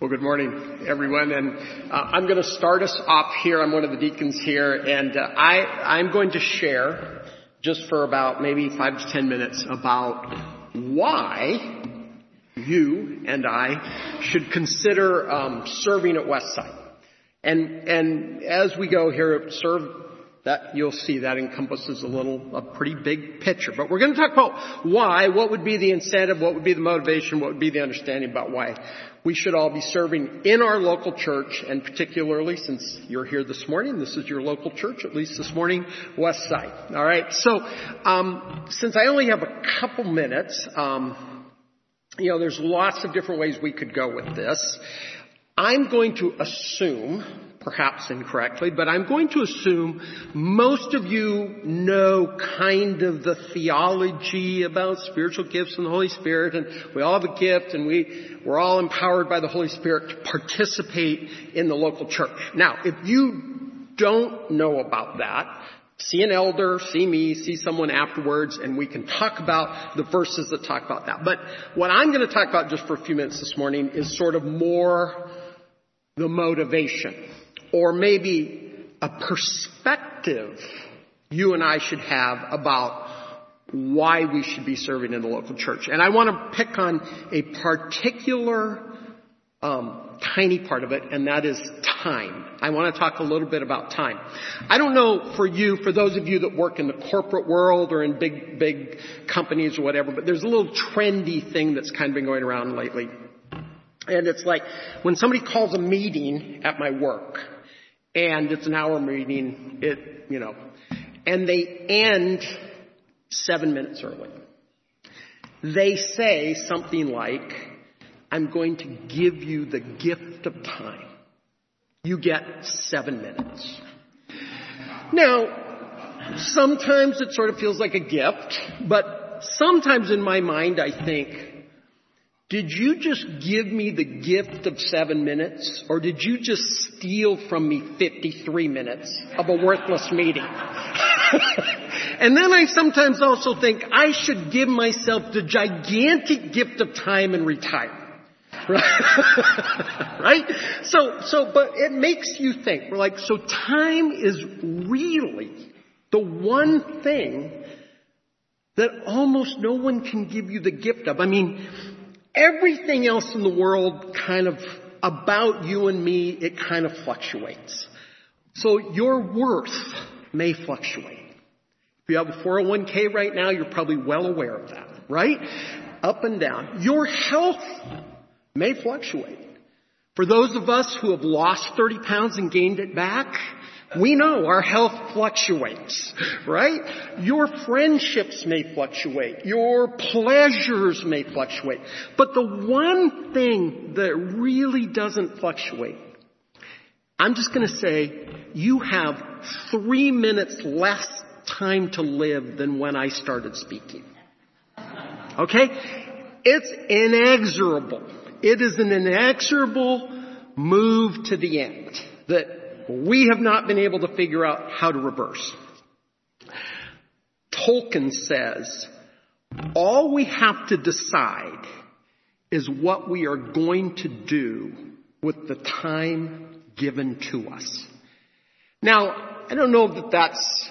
Well, good morning, everyone, and uh, I'm going to start us off here. I'm one of the deacons here, and uh, I, I'm going to share just for about maybe five to ten minutes about why you and I should consider um, serving at Westside. And and as we go here, serve that you'll see that encompasses a little, a pretty big picture. But we're going to talk about why, what would be the incentive, what would be the motivation, what would be the understanding about why we should all be serving in our local church, and particularly since you're here this morning, this is your local church, at least this morning, West Side. All right. So, um, since I only have a couple minutes, um, you know, there's lots of different ways we could go with this. I'm going to assume perhaps incorrectly, but I'm going to assume most of you know kind of the theology about spiritual gifts and the Holy Spirit, and we all have a gift, and we, we're all empowered by the Holy Spirit to participate in the local church. Now, if you don't know about that, see an elder, see me, see someone afterwards, and we can talk about the verses that talk about that. But what I'm going to talk about just for a few minutes this morning is sort of more the motivation or maybe a perspective you and I should have about why we should be serving in the local church. And I want to pick on a particular um, tiny part of it, and that is time. I want to talk a little bit about time. I don't know for you, for those of you that work in the corporate world or in big, big companies or whatever, but there's a little trendy thing that's kind of been going around lately. And it's like when somebody calls a meeting at my work, and it's an hour meeting, it, you know, and they end seven minutes early. They say something like, I'm going to give you the gift of time. You get seven minutes. Now, sometimes it sort of feels like a gift, but sometimes in my mind I think, did you just give me the gift of seven minutes, or did you just steal from me 53 minutes of a worthless meeting? and then I sometimes also think I should give myself the gigantic gift of time and retire. right? So, so, but it makes you think. We're like, so time is really the one thing that almost no one can give you the gift of. I mean, Everything else in the world kind of about you and me, it kind of fluctuates. So your worth may fluctuate. If you have a 401k right now, you're probably well aware of that, right? Up and down. Your health may fluctuate. For those of us who have lost 30 pounds and gained it back, we know our health fluctuates, right? Your friendships may fluctuate. Your pleasures may fluctuate. But the one thing that really doesn't fluctuate, I'm just to say, you have three minutes less time to live than when I started speaking. Okay? It's inexorable. It is an inexorable move to the end that we have not been able to figure out how to reverse. Tolkien says, all we have to decide is what we are going to do with the time given to us. Now, I don't know that that's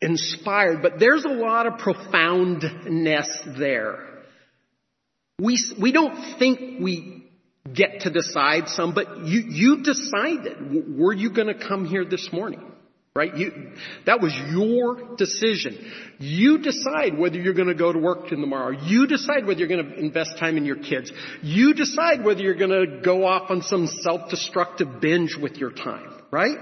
inspired, but there's a lot of profoundness there. We, we don't think we get to decide some, but you, you decided. Were you going to come here this morning? Right? You, that was your decision. You decide whether you're to go to work tomorrow. You decide whether you're to invest time in your kids. You decide whether you're to go off on some self-destructive binge with your time. Right?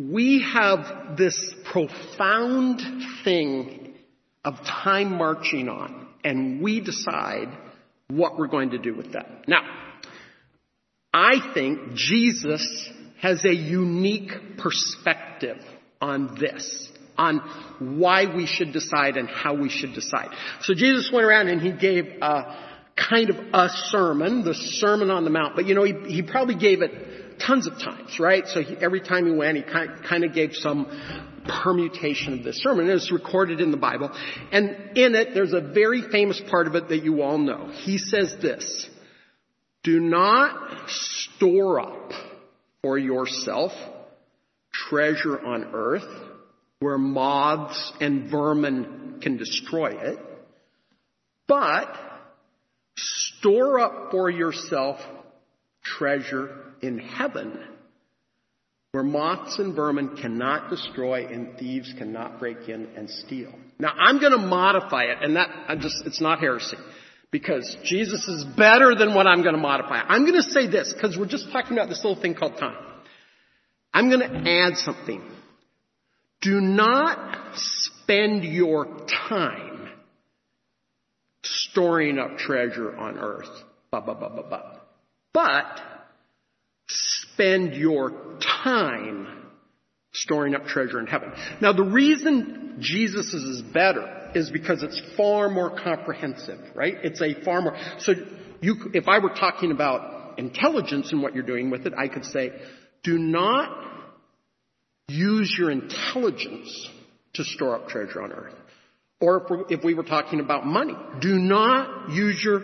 We have this profound thing of time marching on, and we decide what we're going to do with that. Now, I think Jesus has a unique perspective on this, on why we should decide and how we should decide. So Jesus went around and he gave a kind of a sermon, the Sermon on the Mount, but you know, he, he probably gave it tons of times, right? So he, every time he went, he kind, kind of gave some permutation of this sermon. It's recorded in the Bible. And in it, there's a very famous part of it that you all know. He says this, Do not store up for yourself treasure on earth where moths and vermin can destroy it, but store up for yourself treasure in heaven where moths and vermin cannot destroy and thieves cannot break in and steal. Now I'm going to modify it and that I just it's not heresy because Jesus is better than what I'm going to modify. I'm going to say this because we're just talking about this little thing called time. I'm going to add something. Do not spend your time storing up treasure on earth. Bah, bah, bah, bah, bah. But spend your time storing up treasure in heaven. Now the reason Jesus is better is because it's far more comprehensive, right? It's a far more, so you, if I were talking about intelligence and what you're doing with it, I could say, do not use your intelligence to store up treasure on earth. Or if, if we were talking about money, do not use your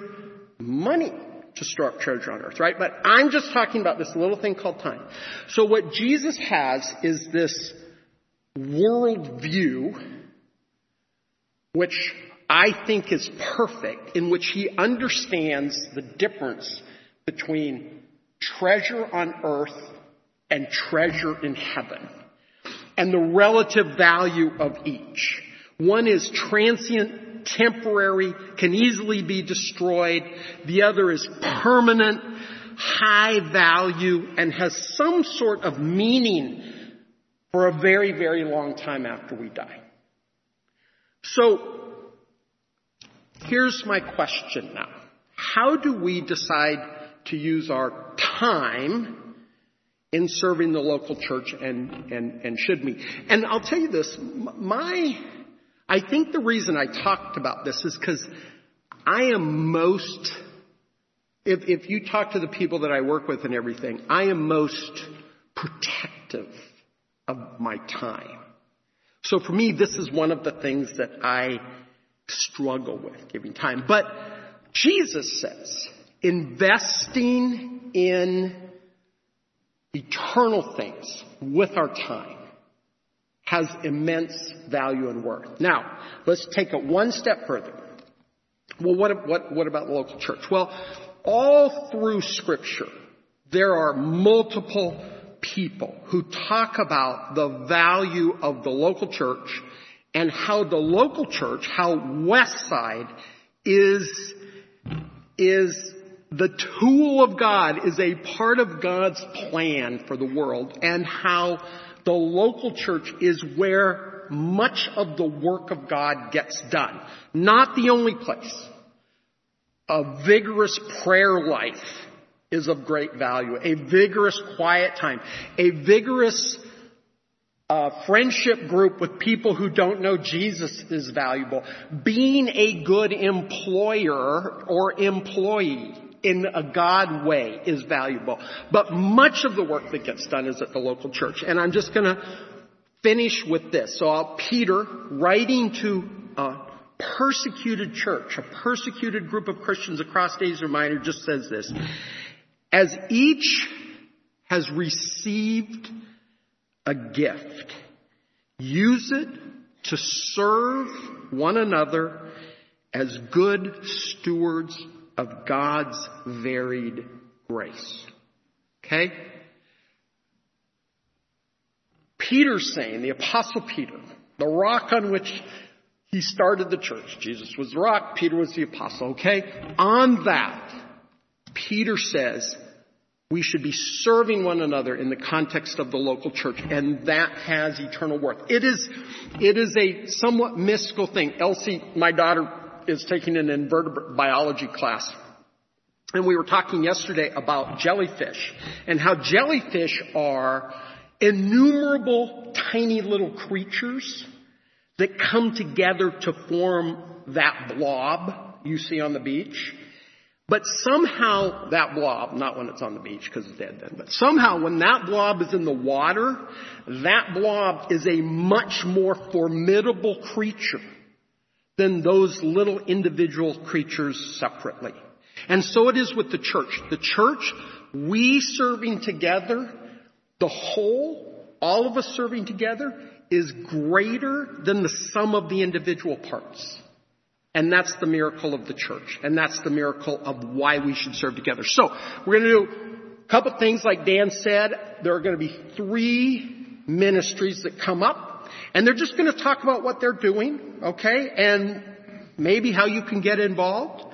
money to store up treasure on earth, right? But I'm just talking about this little thing called time. So what Jesus has is this worldview, which I think is perfect, in which he understands the difference between treasure on earth and treasure in heaven and the relative value of each. One is transient, temporary, can easily be destroyed. The other is permanent, high value, and has some sort of meaning for a very, very long time after we die. So, here's my question now. How do we decide to use our time in serving the local church and, and, and should we? And I'll tell you this, my, I think the reason I talked about this is because I am most, if, if you talk to the people that I work with and everything, I am most protective of my time. So for me, this is one of the things that I struggle with, giving time. But Jesus says, investing in eternal things with our time has immense value and worth. Now, let's take it one step further. Well, what, what, what about the local church? Well, all through scripture, there are multiple people who talk about the value of the local church and how the local church, how Westside is, is the tool of God is a part of God's plan for the world and how the local church is where much of the work of God gets done. Not the only place. A vigorous prayer life is of great value. A vigorous quiet time. A vigorous uh, friendship group with people who don't know Jesus is valuable. Being a good employer or employee in a God way is valuable. But much of the work that gets done is at the local church. And I'm just gonna finish with this. So I'll, Peter, writing to a persecuted church, a persecuted group of Christians across Asia Minor just says this. As each has received a gift, use it to serve one another as good stewards of God's varied grace. Okay? Peter's saying, the apostle Peter, the rock on which he started the church. Jesus was the rock, Peter was the apostle, okay? On that, Peter says, we should be serving one another in the context of the local church, and that has eternal worth. It is, it is a somewhat mystical thing. Elsie, my daughter, is taking an invertebrate biology class. And we were talking yesterday about jellyfish and how jellyfish are innumerable tiny little creatures that come together to form that blob you see on the beach. But somehow that blob, not when it's on the beach because it's dead then, but somehow when that blob is in the water, that blob is a much more formidable creature than those little individual creatures separately. And so it is with the church. The church, we serving together, the whole, all of us serving together, is greater than the sum of the individual parts. And that's the miracle of the church. And that's the miracle of why we should serve together. So, we're going to do a couple things like Dan said. There are going to be three ministries that come up. And they're just going to talk about what they're doing, okay? And maybe how you can get involved.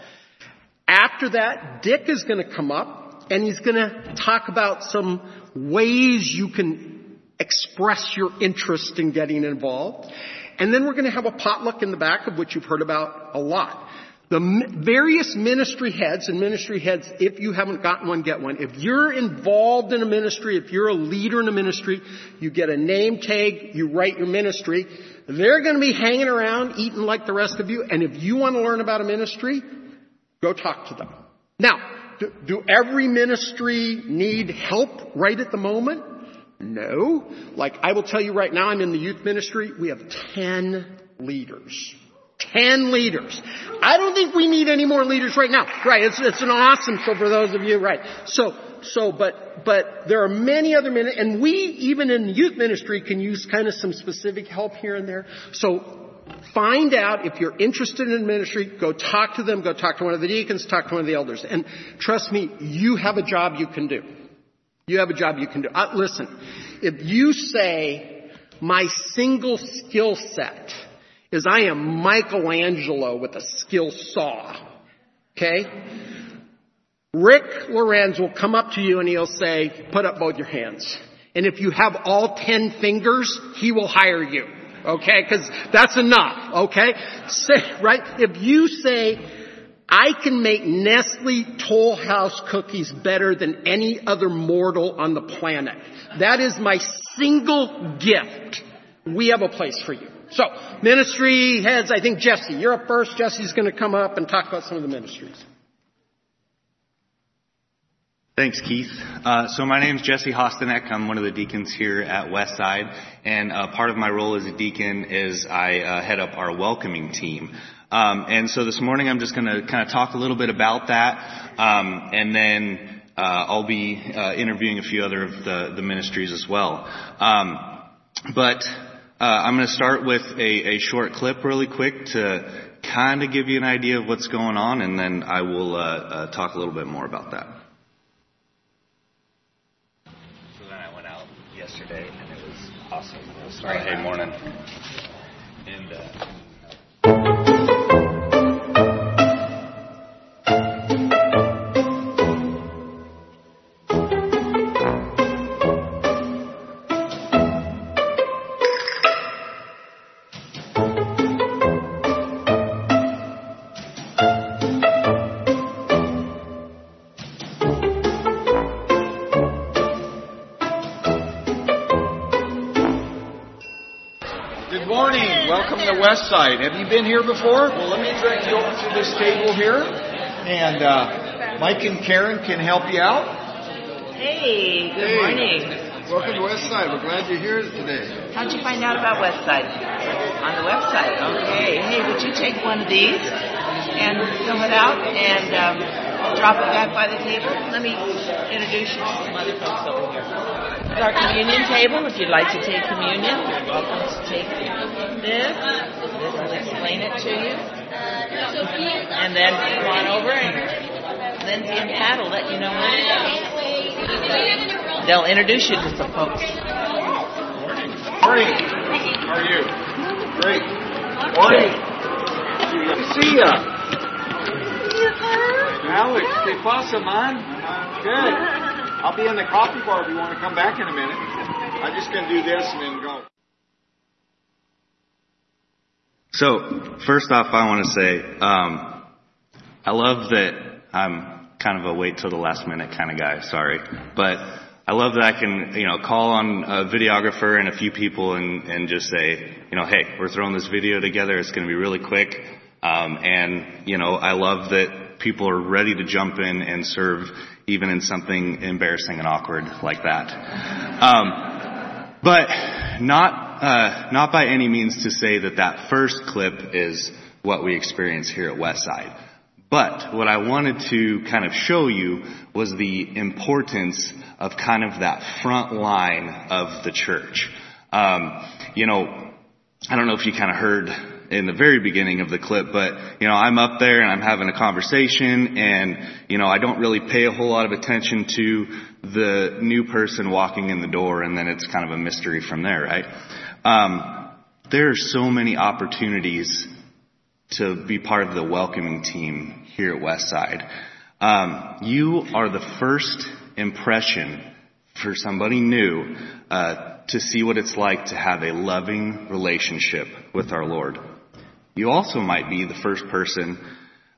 After that, Dick is going to come up and he's going to talk about some ways you can express your interest in getting involved. And then we're going to have a potluck in the back of which you've heard about a lot. The various ministry heads and ministry heads, if you haven't gotten one, get one. If you're involved in a ministry, if you're a leader in a ministry, you get a name tag, you write your ministry. They're going to be hanging around, eating like the rest of you, and if you want to learn about a ministry, go talk to them. Now, do, do every ministry need help right at the moment? No. Like I will tell you right now, I'm in the youth ministry. We have 10 leaders. 10 leaders. I don't think we need any more leaders right now. Right. It's, it's an awesome show for those of you. Right. So, so, but, but there are many other men, and we, even in youth ministry, can use kind of some specific help here and there. So, find out if you're interested in ministry, go talk to them, go talk to one of the deacons, talk to one of the elders. And trust me, you have a job you can do. You have a job you can do. Uh, listen, if you say, my single skill set is I am Michelangelo with a skill saw, okay? Rick Lorenz will come up to you and he'll say, put up both your hands. And if you have all ten fingers, he will hire you. Okay? Cause that's enough. Okay? Say, right? If you say, I can make Nestle Toll House cookies better than any other mortal on the planet. That is my single gift. We have a place for you. So, ministry heads, I think Jesse, you're up first. Jesse's going to come up and talk about some of the ministries. Thanks, Keith. Uh, so my name is Jesse Hostenek. I'm one of the deacons here at Westside, and uh, part of my role as a deacon is I uh, head up our welcoming team. Um, and so this morning I'm just going to kind of talk a little bit about that, um, and then uh, I'll be uh, interviewing a few other of the, the ministries as well. Um, but uh, I'm going to start with a, a, short clip really quick to kind of give you an idea of what's going on, and then I will uh, uh, talk a little bit more about that. So then I went out yesterday, and it was awesome. It was Friday morning, and west side. Have you been here before? Well, let me direct you over to this table here, and uh, Mike and Karen can help you out. Hey, good Hey. morning. Welcome to Westside. We're glad you're here today. How'd you find out about Westside? On the website. Okay. Hey, would you take one of these and fill it out and um, drop it back by the table? Let me introduce you to some other folks over here. It's our communion table. If you'd like to take communion, you're welcome to take this. This will explain it to you. And then come on over and Lindsay and Pat will let you know where to go. They'll introduce you to some folks. Morning. How are you? Great. Morning. Good to see ya. Alex, que pasa, man? Good. I'll be in the coffee bar if you want to come back in a minute. I'm just going to do this and then go. So, first off, I want to say, um, I love that I'm kind of a wait till the last minute kind of guy, sorry. But I love that I can, you know, call on a videographer and a few people and, and just say, you know, hey, we're throwing this video together. It's going to be really quick. Um, and, you know, I love that people are ready to jump in and serve even in something embarrassing and awkward like that. Um, but not uh, not by any means to say that that first clip is what we experience here at Westside. But what I wanted to kind of show you was the importance of kind of that front line of the church. Um, you know, I don't know if you kind of heard in the very beginning of the clip, but you know, I'm up there and I'm having a conversation and you know, I don't really pay a whole lot of attention to the new person walking in the door and then it's kind of a mystery from there, right? Um, there are so many opportunities to be part of the welcoming team here at Westside. Um, you are the first impression for somebody new uh, to see what it's like to have a loving relationship with our Lord. You also might be the first person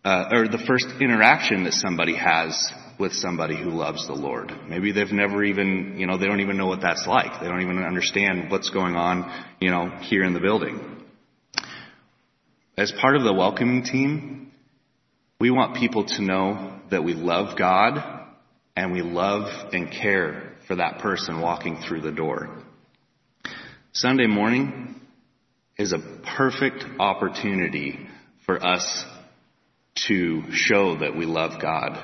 uh, or the first interaction that somebody has with somebody who loves the Lord. Maybe they've never even, you know, they don't even know what that's like. They don't even understand what's going on, you know, here in the building. As part of the welcoming team, we want people to know that we love God and we love and care for that person walking through the door. Sunday morning is a perfect opportunity for us to show that we love God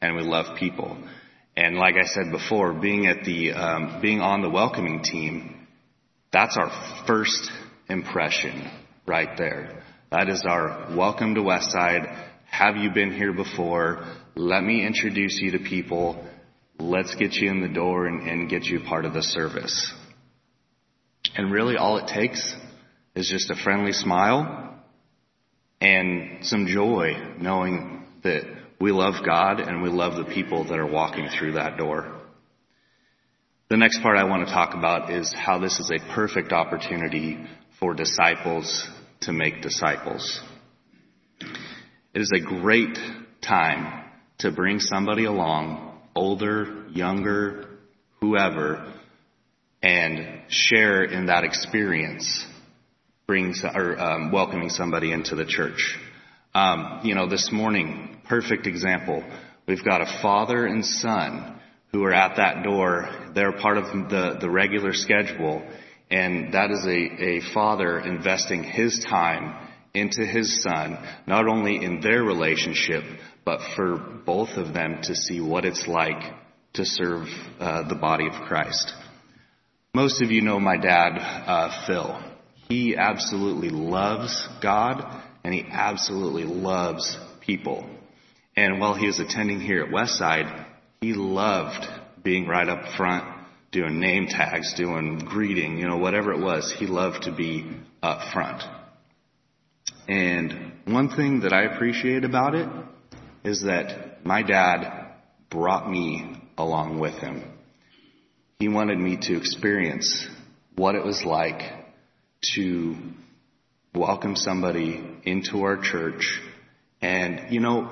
and we love people. And like I said before, being at the um, being on the welcoming team, that's our first impression right there. That is our welcome to Westside. Have you been here before? Let me introduce you to people. Let's get you in the door and, and get you part of the service. And really all it takes is just a friendly smile and some joy knowing that we love God and we love the people that are walking through that door. The next part I want to talk about is how this is a perfect opportunity for disciples to make disciples. It is a great time to bring somebody along, older, younger, whoever, and share in that experience, bring or um, welcoming somebody into the church. Um, you know, this morning, perfect example. We've got a father and son who are at that door. They're part of the the regular schedule, and that is a, a father investing his time into his son, not only in their relationship, but for both of them to see what it's like to serve uh, the body of Christ. Most of you know my dad, uh, Phil. He absolutely loves God and he absolutely loves people. And while he was attending here at Westside, he loved being right up front doing name tags, doing greeting, you know, whatever it was, he loved to be up front. And one thing that I appreciate about it is that my dad brought me along with him. He wanted me to experience what it was like to welcome somebody into our church. And, you know,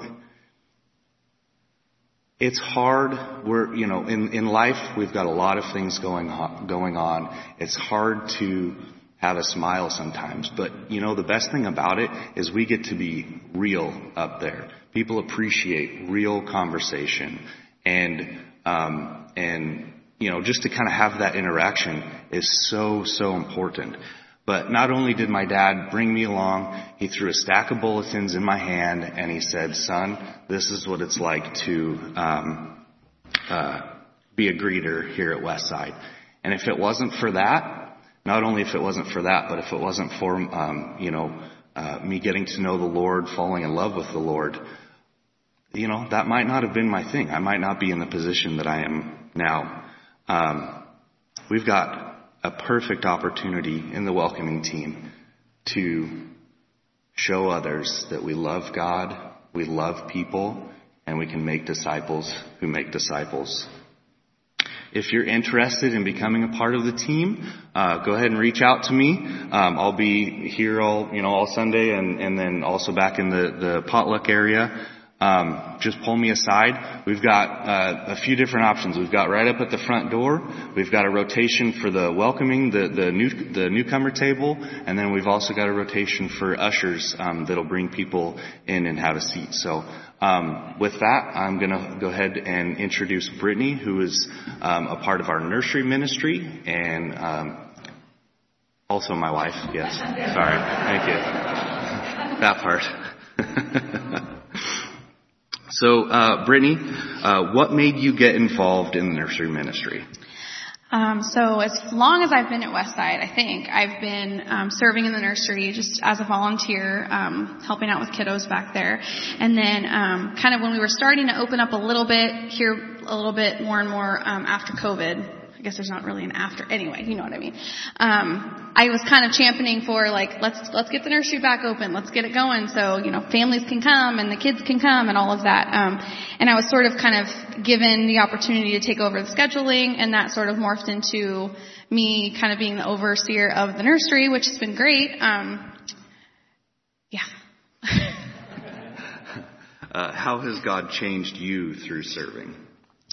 it's hard. We're, you know, in, in life, we've got a lot of things going on, going on. It's hard to have a smile sometimes, but you know, the best thing about it is we get to be real up there. People appreciate real conversation and, um, and, you know, just to kind of have that interaction is so, so important. But not only did my dad bring me along, he threw a stack of bulletins in my hand and he said, son, this is what it's like to, um, uh, be a greeter here at Westside. And if it wasn't for that, not only if it wasn't for that, but if it wasn't for, um, you know, uh, me getting to know the Lord, falling in love with the Lord, you know, that might not have been my thing. I might not be in the position that I am now. Um, we've got a perfect opportunity in the welcoming team to show others that we love God, we love people, and we can make disciples who make disciples. If you're interested in becoming a part of the team, uh, go ahead and reach out to me. Um, I'll be here all you know all Sunday, and, and then also back in the the potluck area um, just pull me aside. We've got uh, a few different options. We've got right up at the front door. We've got a rotation for the welcoming, the the, new, the newcomer table, and then we've also got a rotation for ushers um, that'll bring people in and have a seat. So um, with that, I'm going to go ahead and introduce Brittany, who is um, a part of our nursery ministry and um, also my wife. Yes, sorry, thank you. That part. So, uh, Brittany, uh, what made you get involved in the nursery ministry? Um, so as long as I've been at Westside, I think I've been um, serving in the nursery just as a volunteer, um, helping out with kiddos back there. And then, um, kind of when we were starting to open up a little bit here, a little bit more and more um, after COVID, I guess there's not really an after. Anyway, you know what I mean. Um, I was kind of championing for like, let's let's get the nursery back open, let's get it going, so you know families can come and the kids can come and all of that. Um, and I was sort of kind of given the opportunity to take over the scheduling, and that sort of morphed into me kind of being the overseer of the nursery, which has been great. Um, yeah. uh, how has God changed you through serving?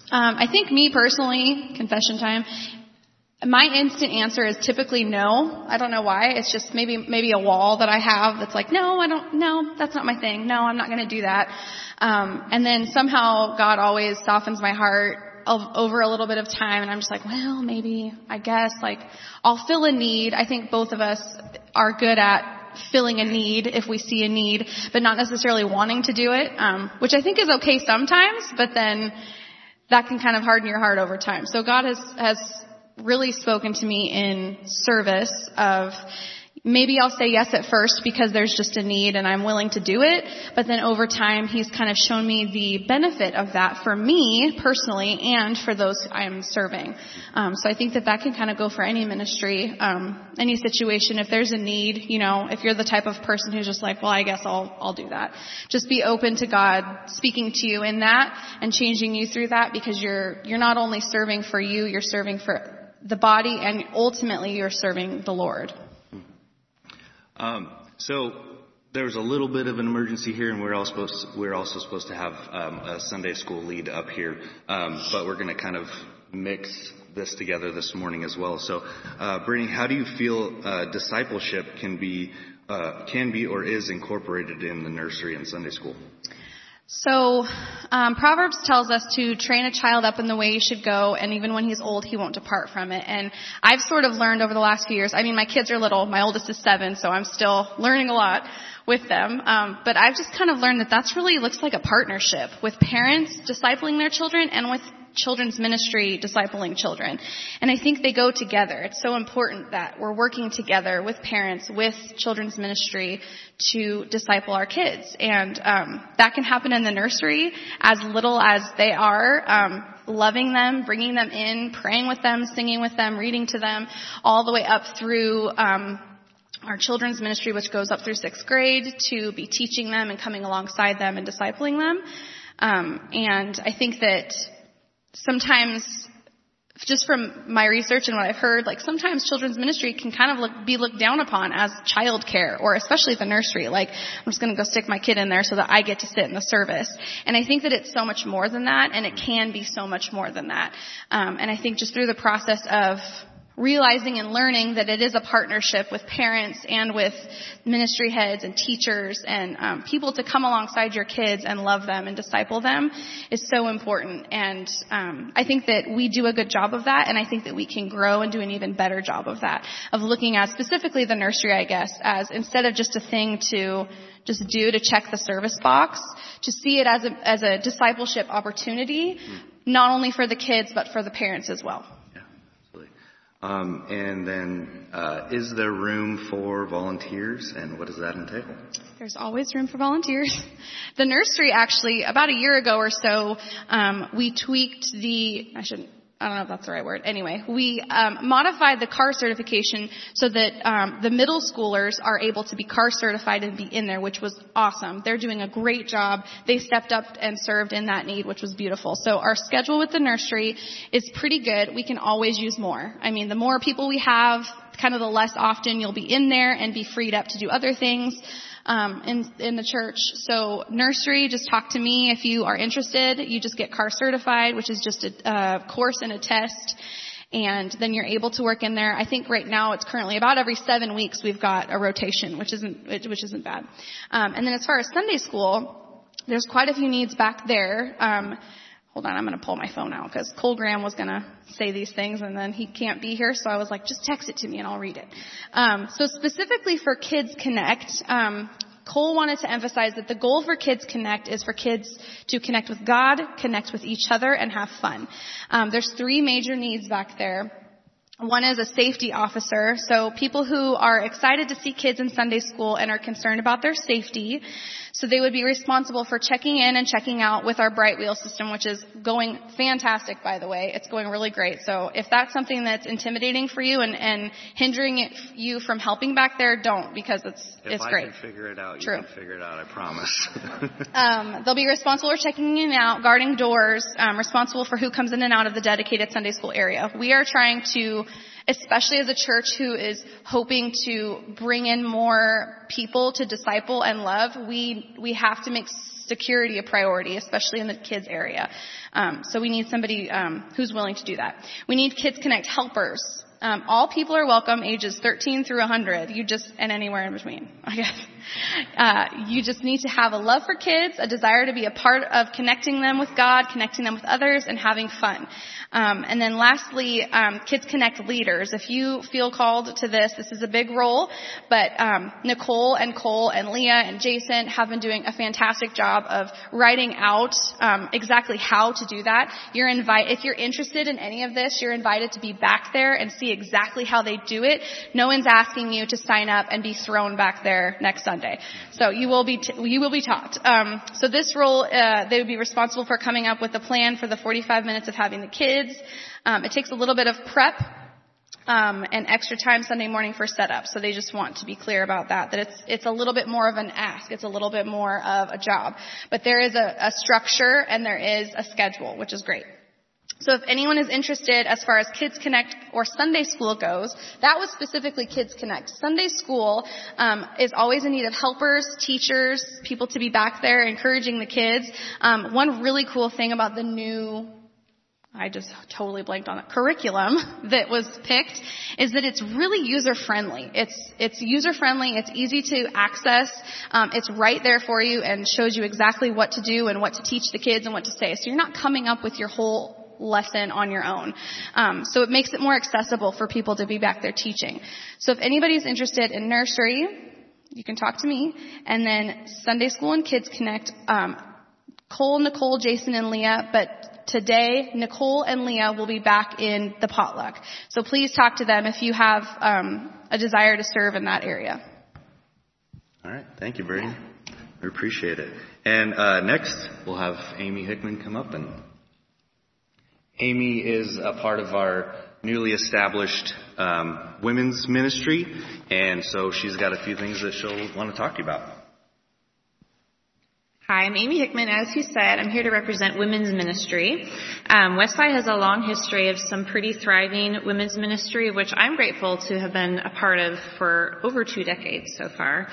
Um, I think me personally, confession time, my instant answer is typically no. I don't know why. It's just maybe maybe a wall that I have that's like, no, I don't. No, that's not my thing. No, I'm not going to do that. Um, and then somehow God always softens my heart over a little bit of time, and I'm just like, well, maybe I guess like I'll fill a need. I think both of us are good at filling a need if we see a need, but not necessarily wanting to do it, um, which I think is okay sometimes. But then that can kind of harden your heart over time. So God has, has really spoken to me in service of maybe I'll say yes at first because there's just a need and I'm willing to do it. But then over time, he's kind of shown me the benefit of that for me personally and for those I'm serving. Um, so I think that that can kind of go for any ministry, um, any situation. If there's a need, you know, if you're the type of person who's just like, well, I guess I'll I'll do that. Just be open to God speaking to you in that and changing you through that because you're you're not only serving for you, you're serving for the body and ultimately you're serving the Lord. Um, so there's a little bit of an emergency here, and we're also supposed to have um, a Sunday school lead up here, um, but we're going to kind of mix this together this morning as well. So, uh, Brittany, how do you feel uh, discipleship can be uh, can be or is incorporated in the nursery and Sunday school? So, um, Proverbs tells us to train a child up in the way he should go, and even when he's old, he won't depart from it. And I've sort of learned over the last few years. I mean, my kids are little. My oldest is seven, so I'm still learning a lot with them. Um, but I've just kind of learned that that's really looks like a partnership with parents discipling their children and with children's ministry discipling children. And I think they go together. It's so important that we're working together with parents, with children's ministry to disciple our kids. And um, that can happen in the nursery as little as they are. Um, loving them, bringing them in, praying with them, singing with them, reading to them, all the way up through um, our children's ministry, which goes up through sixth grade, to be teaching them and coming alongside them and discipling them. Um, and I think that sometimes just from my research and what I've heard, like sometimes children's ministry can kind of look, be looked down upon as childcare, or especially the nursery. Like I'm just going to go stick my kid in there so that I get to sit in the service. And I think that it's so much more than that, and it can be so much more than that. Um, and I think just through the process of realizing and learning that it is a partnership with parents and with ministry heads and teachers and um, people to come alongside your kids and love them and disciple them is so important. And um, I think that we do a good job of that, and I think that we can grow and do an even better job of that, of looking at specifically the nursery, I guess, as instead of just a thing to just do to check the service box, to see it as a, as a discipleship opportunity, not only for the kids, but for the parents as well. Um, and then, uh, is there room for volunteers, and what does that entail? There's always room for volunteers. The nursery, actually, about a year ago or so, um, we tweaked the. I shouldn't I don't know if that's the right word. Anyway, we um, modified the car certification so that um, the middle schoolers are able to be car certified and be in there, which was awesome. They're doing a great job. They stepped up and served in that need, which was beautiful. So our schedule with the nursery is pretty good. We can always use more. I mean, the more people we have, kind of the less often you'll be in there and be freed up to do other things um, in in the church. So nursery, just talk to me if you are interested. You just get car certified, which is just a, course and a test. And then you're able to work in there. I think right now it's currently about every seven weeks we've got a rotation, which isn't which isn't bad. Um, and then as far as Sunday school, there's quite a few needs back there. Um, hold on, I'm going to pull my phone out because Cole Graham was going to say these things and then he can't be here. So I was like, just text it to me and I'll read it. Um, so specifically for Kids Connect, um, Cole wanted to emphasize that the goal for Kids Connect is for kids to connect with God, connect with each other, and have fun. Um, there's three major needs back there. One is a safety officer, so people who are excited to see kids in Sunday school and are concerned about their safety. So they would be responsible for checking in and checking out with our Bright Wheel system, which is going fantastic, by the way. It's going really great. So if that's something that's intimidating for you and, and hindering it, you from helping back there, don't because it's if it's I great. can figure it out, True. you can figure it out. I promise. Um, they'll be responsible for checking in and out, guarding doors, um, responsible for who comes in and out of the dedicated Sunday school area. We are trying to, especially as a church who is hoping to bring in more people to disciple and love, we we have to make security a priority, especially in the kids area. Um, so we need somebody um, who's willing to do that. We need Kids Connect helpers. Um, all people are welcome, ages 13 through 100. You just and anywhere in between, I guess. Uh, you just need to have a love for kids, a desire to be a part of connecting them with God, connecting them with others, and having fun. Um, and then lastly, um, Kids Connect leaders. If you feel called to this, this is a big role, but um, Nicole and Cole and Leah and Jason have been doing a fantastic job of writing out um, exactly how to do that. You're invite if you're interested in any of this, you're invited to be back there and see exactly how they do it. No one's asking you to sign up and be thrown back there next Sunday. So you will be t- you will be taught. Um, so this role, uh, they would be responsible for coming up with a plan for the 45 minutes of having the kids. Um, it takes a little bit of prep um, and extra time Sunday morning for setup. So they just want to be clear about that. That it's it's a little bit more of an ask. It's a little bit more of a job. But there is a, a structure and there is a schedule, which is great. So if anyone is interested as far as Kids Connect or Sunday School goes, that was specifically Kids Connect. Sunday School um, is always in need of helpers, teachers, people to be back there encouraging the kids. Um, one really cool thing about the new I just totally blanked on it. Curriculum that was picked is that it's really user friendly. It's it's user friendly. It's easy to access. Um, it's right there for you and shows you exactly what to do and what to teach the kids and what to say. So you're not coming up with your whole lesson on your own. Um, so it makes it more accessible for people to be back there teaching. So if anybody's interested in nursery, you can talk to me. And then Sunday School and Kids Connect. Um, Cole, Nicole, Jason, and Leah, but today Nicole and Leah will be back in the potluck. So please talk to them if you have um, a desire to serve in that area. All right. Thank you, Brady. We appreciate it. And uh, next, we'll have Amy Hickman come up. And Amy is a part of our newly established um, women's ministry, and so she's got a few things that she'll want to talk to you about. Hi, I'm Amy Hickman. As you said, I'm here to represent women's ministry. Um, Westside has a long history of some pretty thriving women's ministry, which I'm grateful to have been a part of for over two decades so far.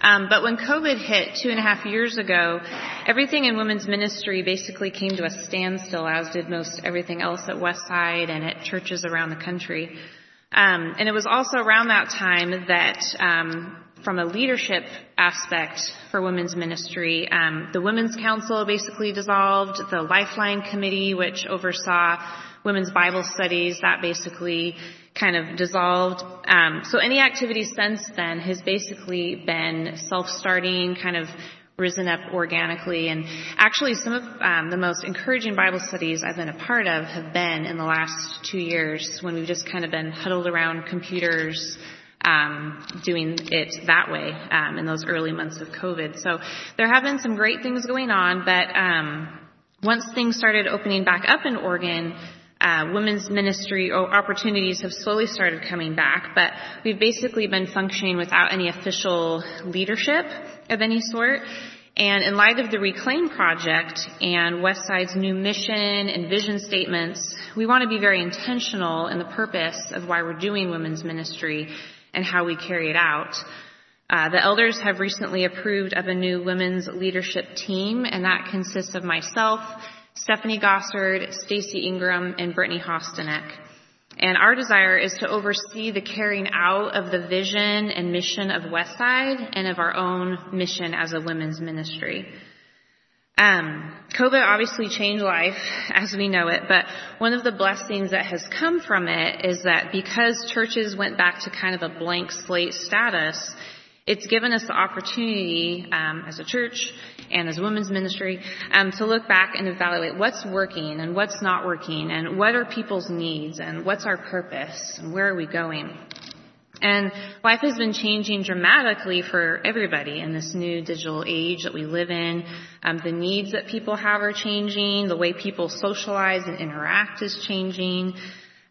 Um, but when COVID hit two and a half years ago, everything in women's ministry basically came to a standstill, as did most everything else at Westside and at churches around the country. Um, and it was also around that time that um, from a leadership aspect for women's ministry, um, the Women's Council basically dissolved. The Lifeline Committee, which oversaw women's Bible studies, that basically kind of dissolved. Um, so any activity since then has basically been self-starting, kind of risen up organically. And actually, some of um, the most encouraging Bible studies I've been a part of have been in the last two years when we've just kind of been huddled around computers um, doing it that way um, in those early months of COVID. So there have been some great things going on, but um, once things started opening back up in Oregon, uh, women's ministry opportunities have slowly started coming back, but we've basically been functioning without any official leadership of any sort. And in light of the Reclaim Project and Westside's new mission and vision statements, we want to be very intentional in the purpose of why we're doing women's ministry and how we carry it out. Uh, the elders have recently approved of a new women's leadership team, and that consists of myself, Stephanie Gossard, Stacy Ingram, and Brittany Hostenek. And our desire is to oversee the carrying out of the vision and mission of Westside and of our own mission as a women's ministry. Um, COVID obviously changed life as we know it, but one of the blessings that has come from it is that because churches went back to kind of a blank slate status, it's given us the opportunity um, as a church and as women's ministry um, to look back and evaluate what's working and what's not working and what are people's needs and what's our purpose and where are we going. And life has been changing dramatically for everybody in this new digital age that we live in. Um, the needs that people have are changing. The way people socialize and interact is changing.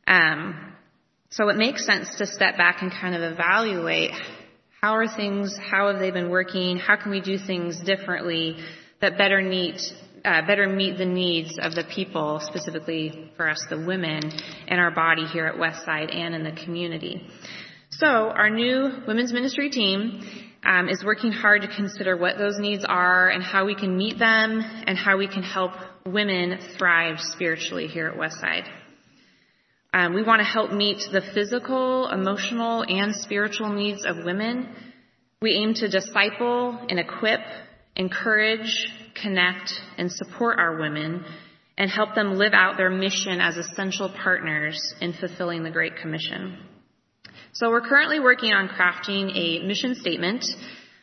Um, so it makes sense to step back and kind of evaluate how are things, how have they been working? How can we do things differently that better meet, uh, better meet the needs of the people, specifically for us, the women in our body here at Westside and in the community. So our new women's ministry team um, is working hard to consider what those needs are and how we can meet them and how we can help women thrive spiritually here at Westside. Um, we want to help meet the physical, emotional, and spiritual needs of women. We aim to disciple and equip, encourage, connect, and support our women and help them live out their mission as essential partners in fulfilling the Great Commission. So we're currently working on crafting a mission statement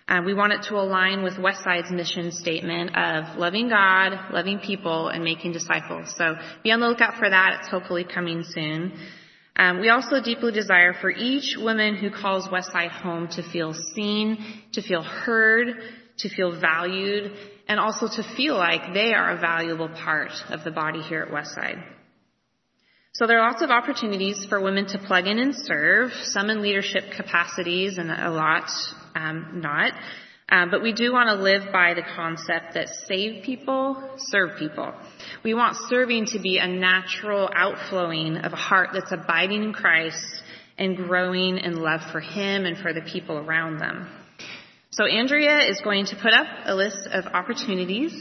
uh, we want it to align with Westside's mission statement of loving God, loving people, and making disciples. So be on the lookout for that. It's hopefully coming soon. Um, we also deeply desire for each woman who calls Westside home to feel seen, to feel heard, to feel valued, and also to feel like they are a valuable part of the body here at Westside. So there are lots of opportunities for women to plug in and serve, some in leadership capacities and a lot um, not. Um, but we do want to live by the concept that save people, serve people. We want serving to be a natural outflowing of a heart that's abiding in Christ and growing in love for Him and for the people around them. So Andrea is going to put up a list of opportunities.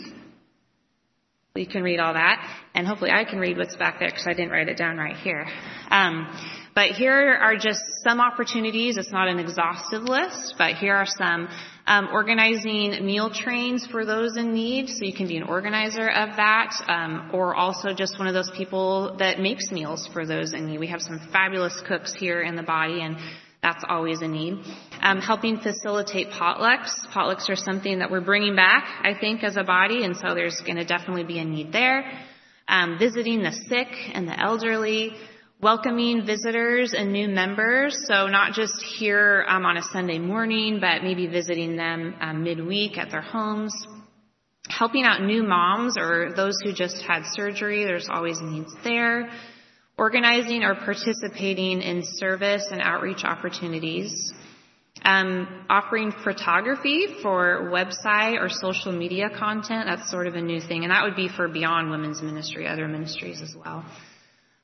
You can read all that, and hopefully I can read what's back there because I didn't write it down right here. Um, but here are just some opportunities. It's not an exhaustive list, but here are some. Um, organizing meal trains for those in need, so you can be an organizer of that, um, or also just one of those people that makes meals for those in need. We have some fabulous cooks here in the body, and that's always a need. Um, helping facilitate potlucks. Potlucks are something that we're bringing back, I think, as a body, and so there's going to definitely be a need there. Um, visiting the sick and the elderly welcoming visitors and new members. So not just here um, on a Sunday morning, but maybe visiting them um, midweek at their homes. Helping out new moms or those who just had surgery. There's always needs there. Organizing or participating in service and outreach opportunities. Um, offering photography for website or social media content. That's sort of a new thing. And that would be for beyond women's ministry, other ministries as well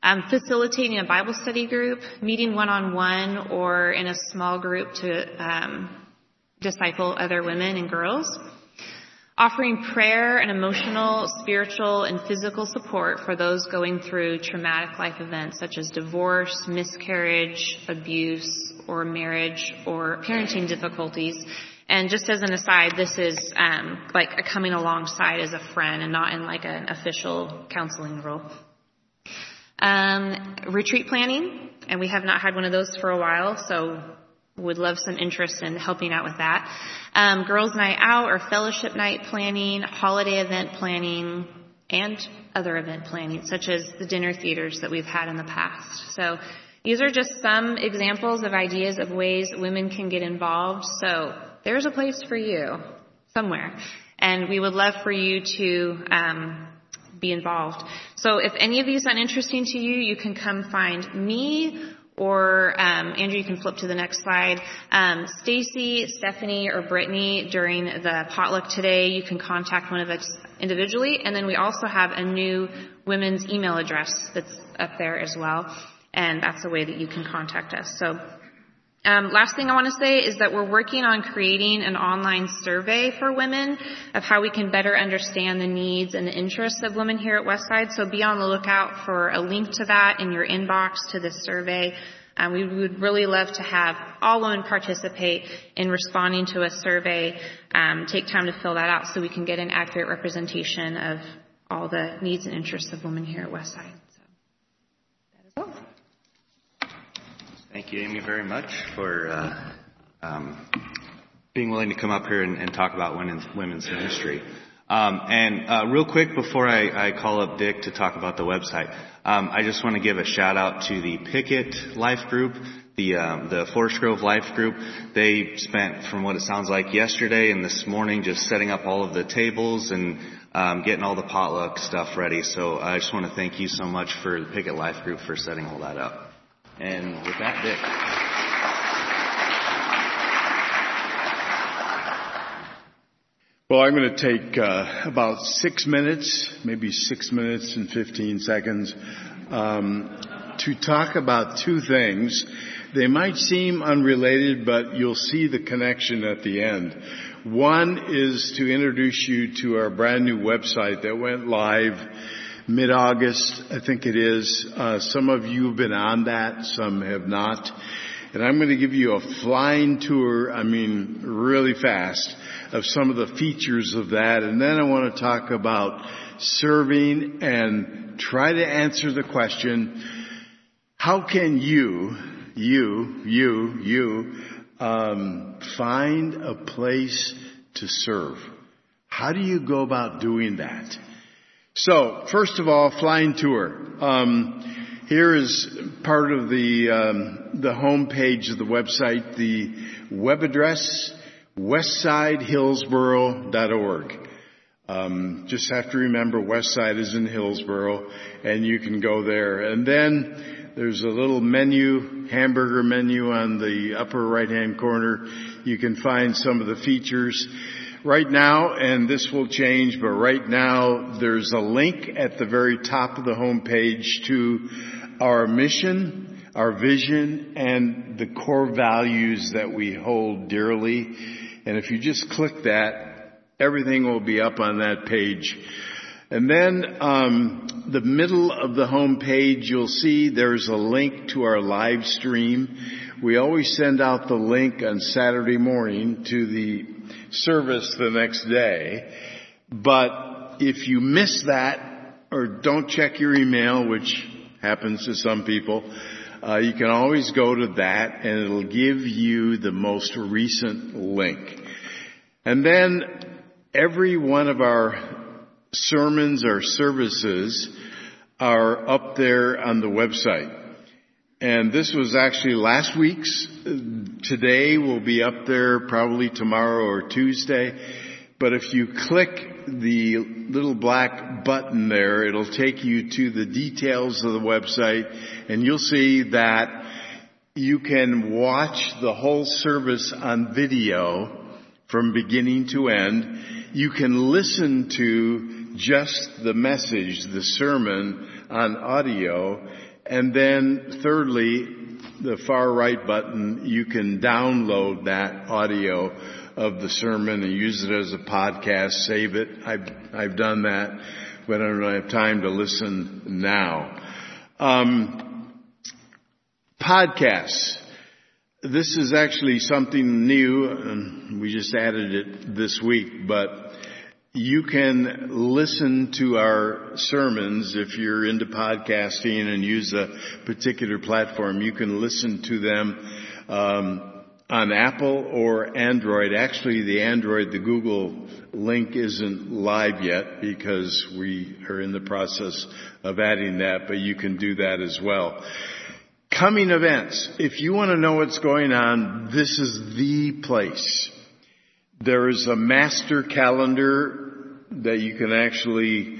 um, facilitating a Bible study group, meeting one-on-one or in a small group to um, disciple other women and girls, offering prayer and emotional, spiritual, and physical support for those going through traumatic life events such as divorce, miscarriage, abuse, or marriage, or parenting difficulties. And just as an aside, this is um, like a coming alongside as a friend and not in like an official counseling role. Um, retreat planning, and we have not had one of those for a while, so would love some interest in helping out with that. Um, girls' night out or fellowship night planning, holiday event planning, and other event planning, such as the dinner theaters that we've had in the past. So these are just some examples of ideas of ways women can get involved. So there's a place for you somewhere. And we would love for you to um, be involved. So if any of these sound interesting to you, you can come find me or um, Andrew, you can flip to the next slide. Um, Stacy, Stephanie, or Brittany during the potluck today, you can contact one of us individually, and then we also have a new women's email address that's up there as well, and that's a way that you can contact us. So um, last thing I want to say is that we're working on creating an online survey for women of how we can better understand the needs and the interests of women here at Westside. So be on the lookout for a link to that in your inbox to this survey. Um, we would really love to have all women participate in responding to a survey. Um, take time to fill that out so we can get an accurate representation of all the needs and interests of women here at Westside. Thank you, Amy, very much for uh, um, being willing to come up here and, and talk about women's, women's ministry. Um, and uh, real quick before I, I, call up Dick to talk about the website, um, I just want to give a shout out to the Picket Life Group, the um, the Forest Grove Life Group. They spent, from what it sounds like, yesterday and this morning just setting up all of the tables and um, getting all the potluck stuff ready. So I just want to thank you so much for the Picket Life Group for setting all that up. And with that, Dick. Well, I'm going to take uh, about six minutes, maybe six minutes and 15 seconds, um, to talk about two things. They might seem unrelated, but you'll see the connection at the end. One is to introduce you to our brand new website that went live mid-August, I think it is. Uh, some of you have been on that, some have not. And I'm going to give you a flying tour, I mean, really fast, of some of the features of that. And then I want to talk about serving and try to answer the question, how can you, you, you, you, um, find a place to serve? How do you go about doing that? So, first of all, flying tour. Um, here is part of the um, the home page of the website. The web address westsidehillsboro.org. Um, just have to remember Westside is in Hillsboro, and you can go there. And then there's a little menu, hamburger menu on the upper right hand corner. You can find some of the features. Right now, and this will change, but right now there's a link at the very top of the home page to our mission, our vision, and the core values that we hold dearly. And if you just click that, everything will be up on that page. And then um, the middle of the home page, you'll see there's a link to our live stream. We always send out the link on Saturday morning to the service the next day. But if you miss that or don't check your email, which happens to some people, uh, you can always go to that and it'll give you the most recent link. And then every one of our sermons or services are up there on the website. And this was actually last week's. Today will be up there probably tomorrow or Tuesday. But if you click the little black button there, it'll take you to the details of the website and you'll see that you can watch the whole service on video from beginning to end. You can listen to just the message, the sermon on audio. And then thirdly, the far right button, you can download that audio of the sermon and use it as a podcast, save it. I've, I've done that but I don't have time to listen now. Um, podcasts. This is actually something new, and we just added it this week, but you can listen to our sermons if you're into podcasting and use a particular platform. You can listen to them um, on Apple or Android. Actually, the Android, the Google link isn't live yet because we are in the process of adding that, but you can do that as well. Coming events. If you want to know what's going on, this is the place. There is a master calendar that you can actually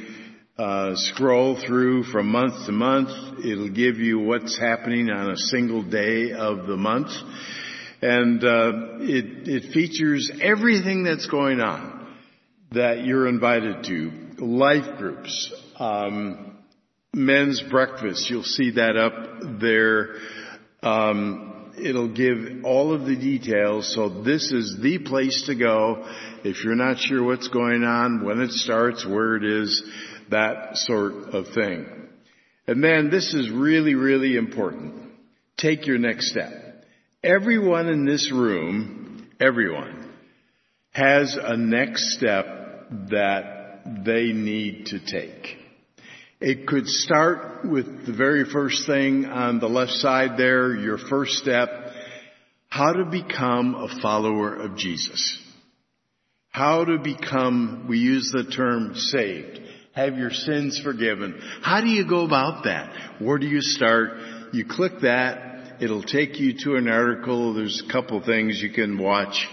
uh, scroll through from month to month. It'll give you what's happening on a single day of the month and uh, it, it features everything that's going on that you're invited to. Life groups, um, men's breakfast. You'll see that up there. Um, it'll give all of the details. So this is the place to go if you're not sure what's going on, when it starts, where it is, that sort of thing. And then this is really, really important. Take your next step. Everyone in this room, everyone, has a next step that they need to take. It could start with the very first thing on the left side there, your first step. how to become a follower of Jesus. How to become, we use the term saved. Have your sins forgiven. How do you go about that? Where do you start? You click that. It'll take you to an article. There's a couple things you can watch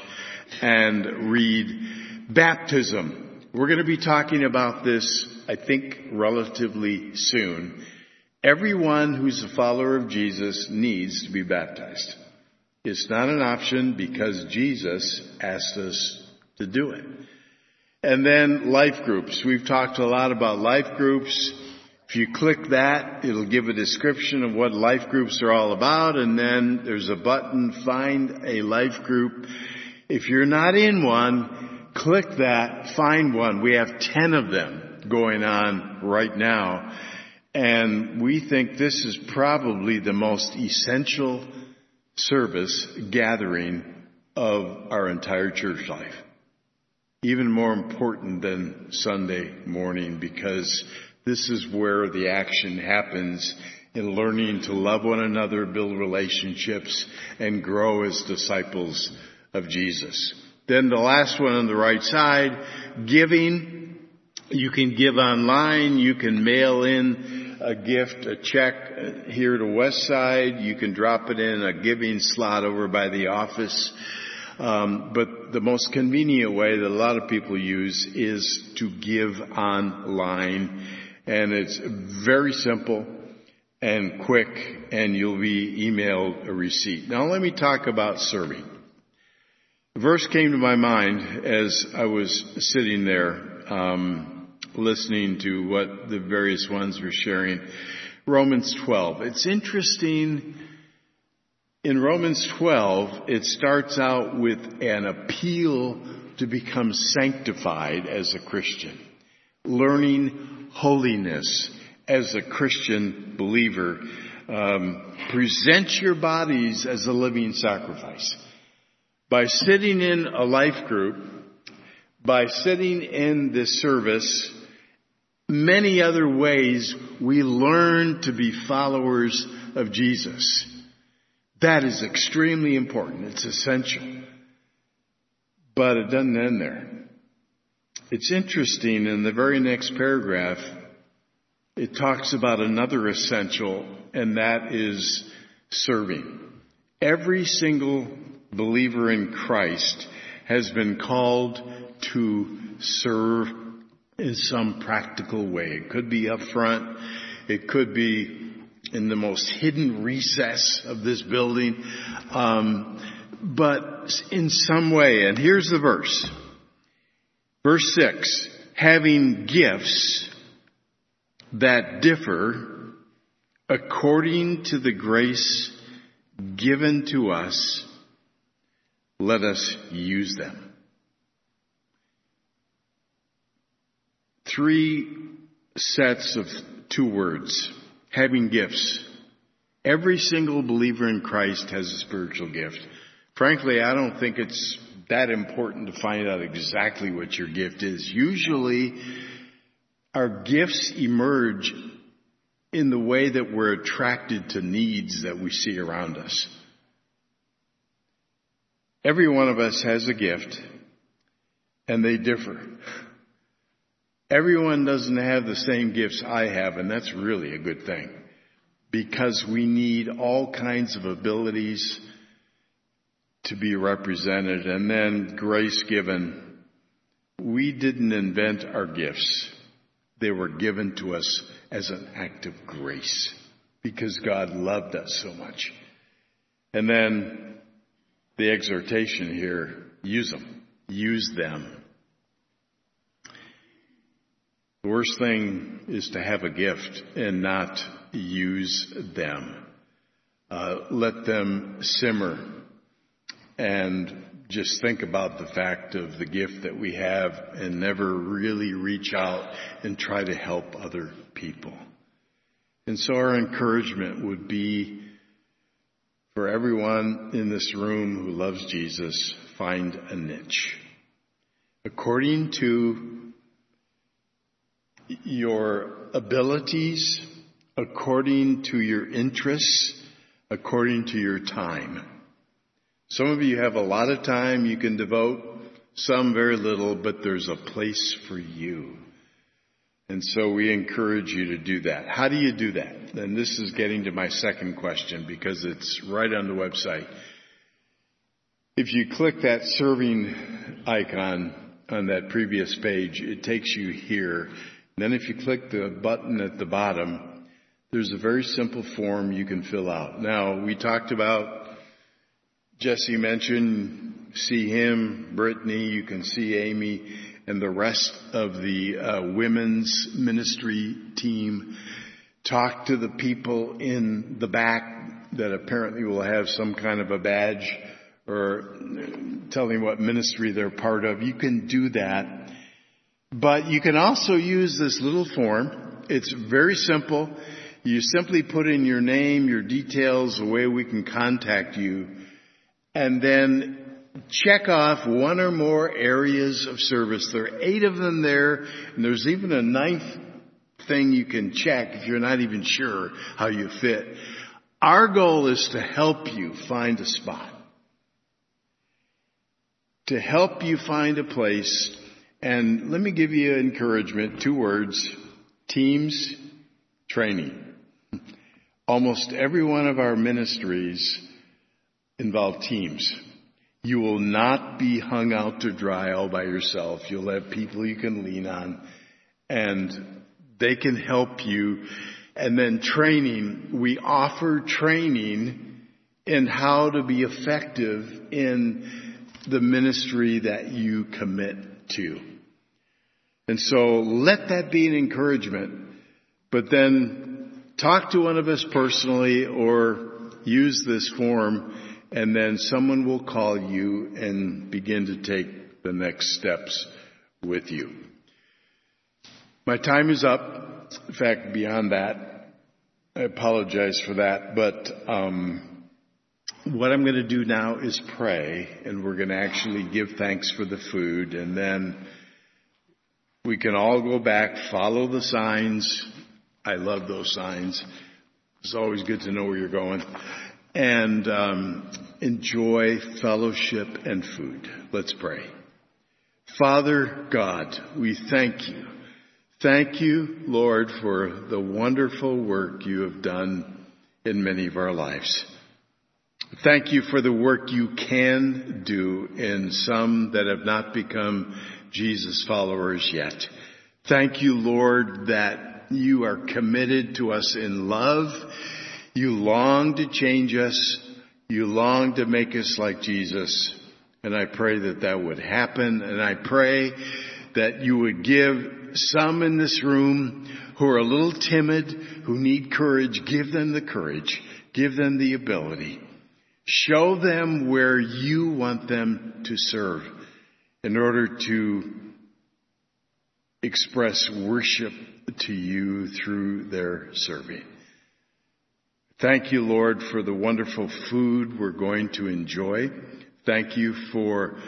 and read. Baptism. We're going to be talking about this, I think, relatively soon. Everyone who's a follower of Jesus needs to be baptized. It's not an option because Jesus asked us to do it. And then life groups. We've talked a lot about life groups. If you click that, it'll give a description of what life groups are all about, and then there's a button, find a life group. If you're not in one, click that, find one. We have 10 of them going on right now. And we think this is probably the most essential service gathering of our entire church life. Even more important than Sunday morning because this is where the action happens in learning to love one another, build relationships, and grow as disciples of Jesus. Then the last one on the right side, giving. You can give online, you can mail in a gift, a check here to Westside. You can drop it in a giving slot over by the office. Um, but the most convenient way that a lot of people use is to give online, and it's very simple and quick, and you'll be emailed a receipt. Now let me talk about serving. The verse came to my mind as I was sitting there. Um, listening to what the various ones were sharing. Romans 12. It's interesting. In Romans 12, it starts out with an appeal to become sanctified as a Christian, learning holiness as a Christian believer. Um, present your bodies as a living sacrifice. By sitting in a life group, by sitting in this service, many other ways we learn to be followers of Jesus. That is extremely important. It's essential. But it doesn't end there. It's interesting in the very next paragraph, it talks about another essential, and that is serving. Every single believer in Christ has been called to serve in some practical way. It could be up front. It could be in the most hidden recess of this building. Um, but in some way, and here's the verse. Verse 6, having gifts that differ according to the grace given to us, let us use them. Three sets of two words. Having gifts. Every single believer in Christ has a spiritual gift. Frankly, I don't think it's that important to find out exactly what your gift is. Usually, our gifts emerge in the way that we're attracted to needs that we see around us. Every one of us has a gift, and they differ. Everyone doesn't have the same gifts I have, and that's really a good thing. Because we need all kinds of abilities to be represented and then grace given. We didn't invent our gifts. They were given to us as an act of grace because God loved us so much. And then the exhortation here, use them. Use them. The worst thing is to have a gift and not use them. Uh, let them simmer and just think about the fact of the gift that we have and never really reach out and try to help other people. And so our encouragement would be for everyone in this room who loves Jesus, find a niche. According to your abilities according to your interests, according to your time. Some of you have a lot of time you can devote, some very little, but there's a place for you. And so we encourage you to do that. How do you do that? And this is getting to my second question because it's right on the website. If you click that serving icon on that previous page, it takes you here. Then if you click the button at the bottom, there's a very simple form you can fill out. Now, we talked about, Jesse mentioned, see him, Brittany, you can see Amy, and the rest of the uh, women's ministry team. Talk to the people in the back that apparently will have some kind of a badge or telling what ministry they're part of. You can do that. But you can also use this little form. It's very simple. You simply put in your name, your details, the way we can contact you, and then check off one or more areas of service. There are eight of them there, and there's even a ninth thing you can check if you're not even sure how you fit. Our goal is to help you find a spot. To help you find a place. And let me give you encouragement. Two words. Teams training. Almost every one of our ministries involve teams. You will not be hung out to dry all by yourself. You'll have people you can lean on and they can help you. And then training, we offer training in how to be effective in the ministry that you commit to. And so let that be an encouragement, but then talk to one of us personally or use this form and then someone will call you and begin to take the next steps with you. My time is up. In fact, beyond that, I apologize for that, but um, what I'm going to do now is pray, and we're going to actually give thanks for the food, and then we can all go back, follow the signs. I love those signs. It's always good to know where you're going and um, enjoy fellowship and food. Let's pray. Father God, we thank you. Thank you, Lord, for the wonderful work you have done in many of our lives. Thank you for the work you can do in some that have not become Jesus followers yet. Thank you, Lord, that you are committed to us in love you long to change us. You long to make us like Jesus. And I pray that that would happen. And I pray that you would give some in this room who are a little timid, who need courage, give them the courage. Give them the ability. Show them where you want them to serve in order to express worship to you through their serving. Thank you, Lord, for the wonderful food we're going to enjoy. Thank you for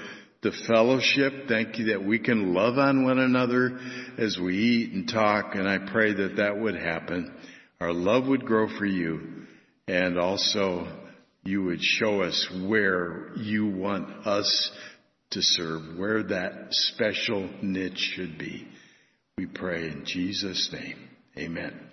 the fellowship. Thank you that we can love on one another as we eat and talk. And I pray that that would happen. Our love would grow for you and also you would show us where you want us to serve, where that special niche should be. We pray in Jesus' name. Amen.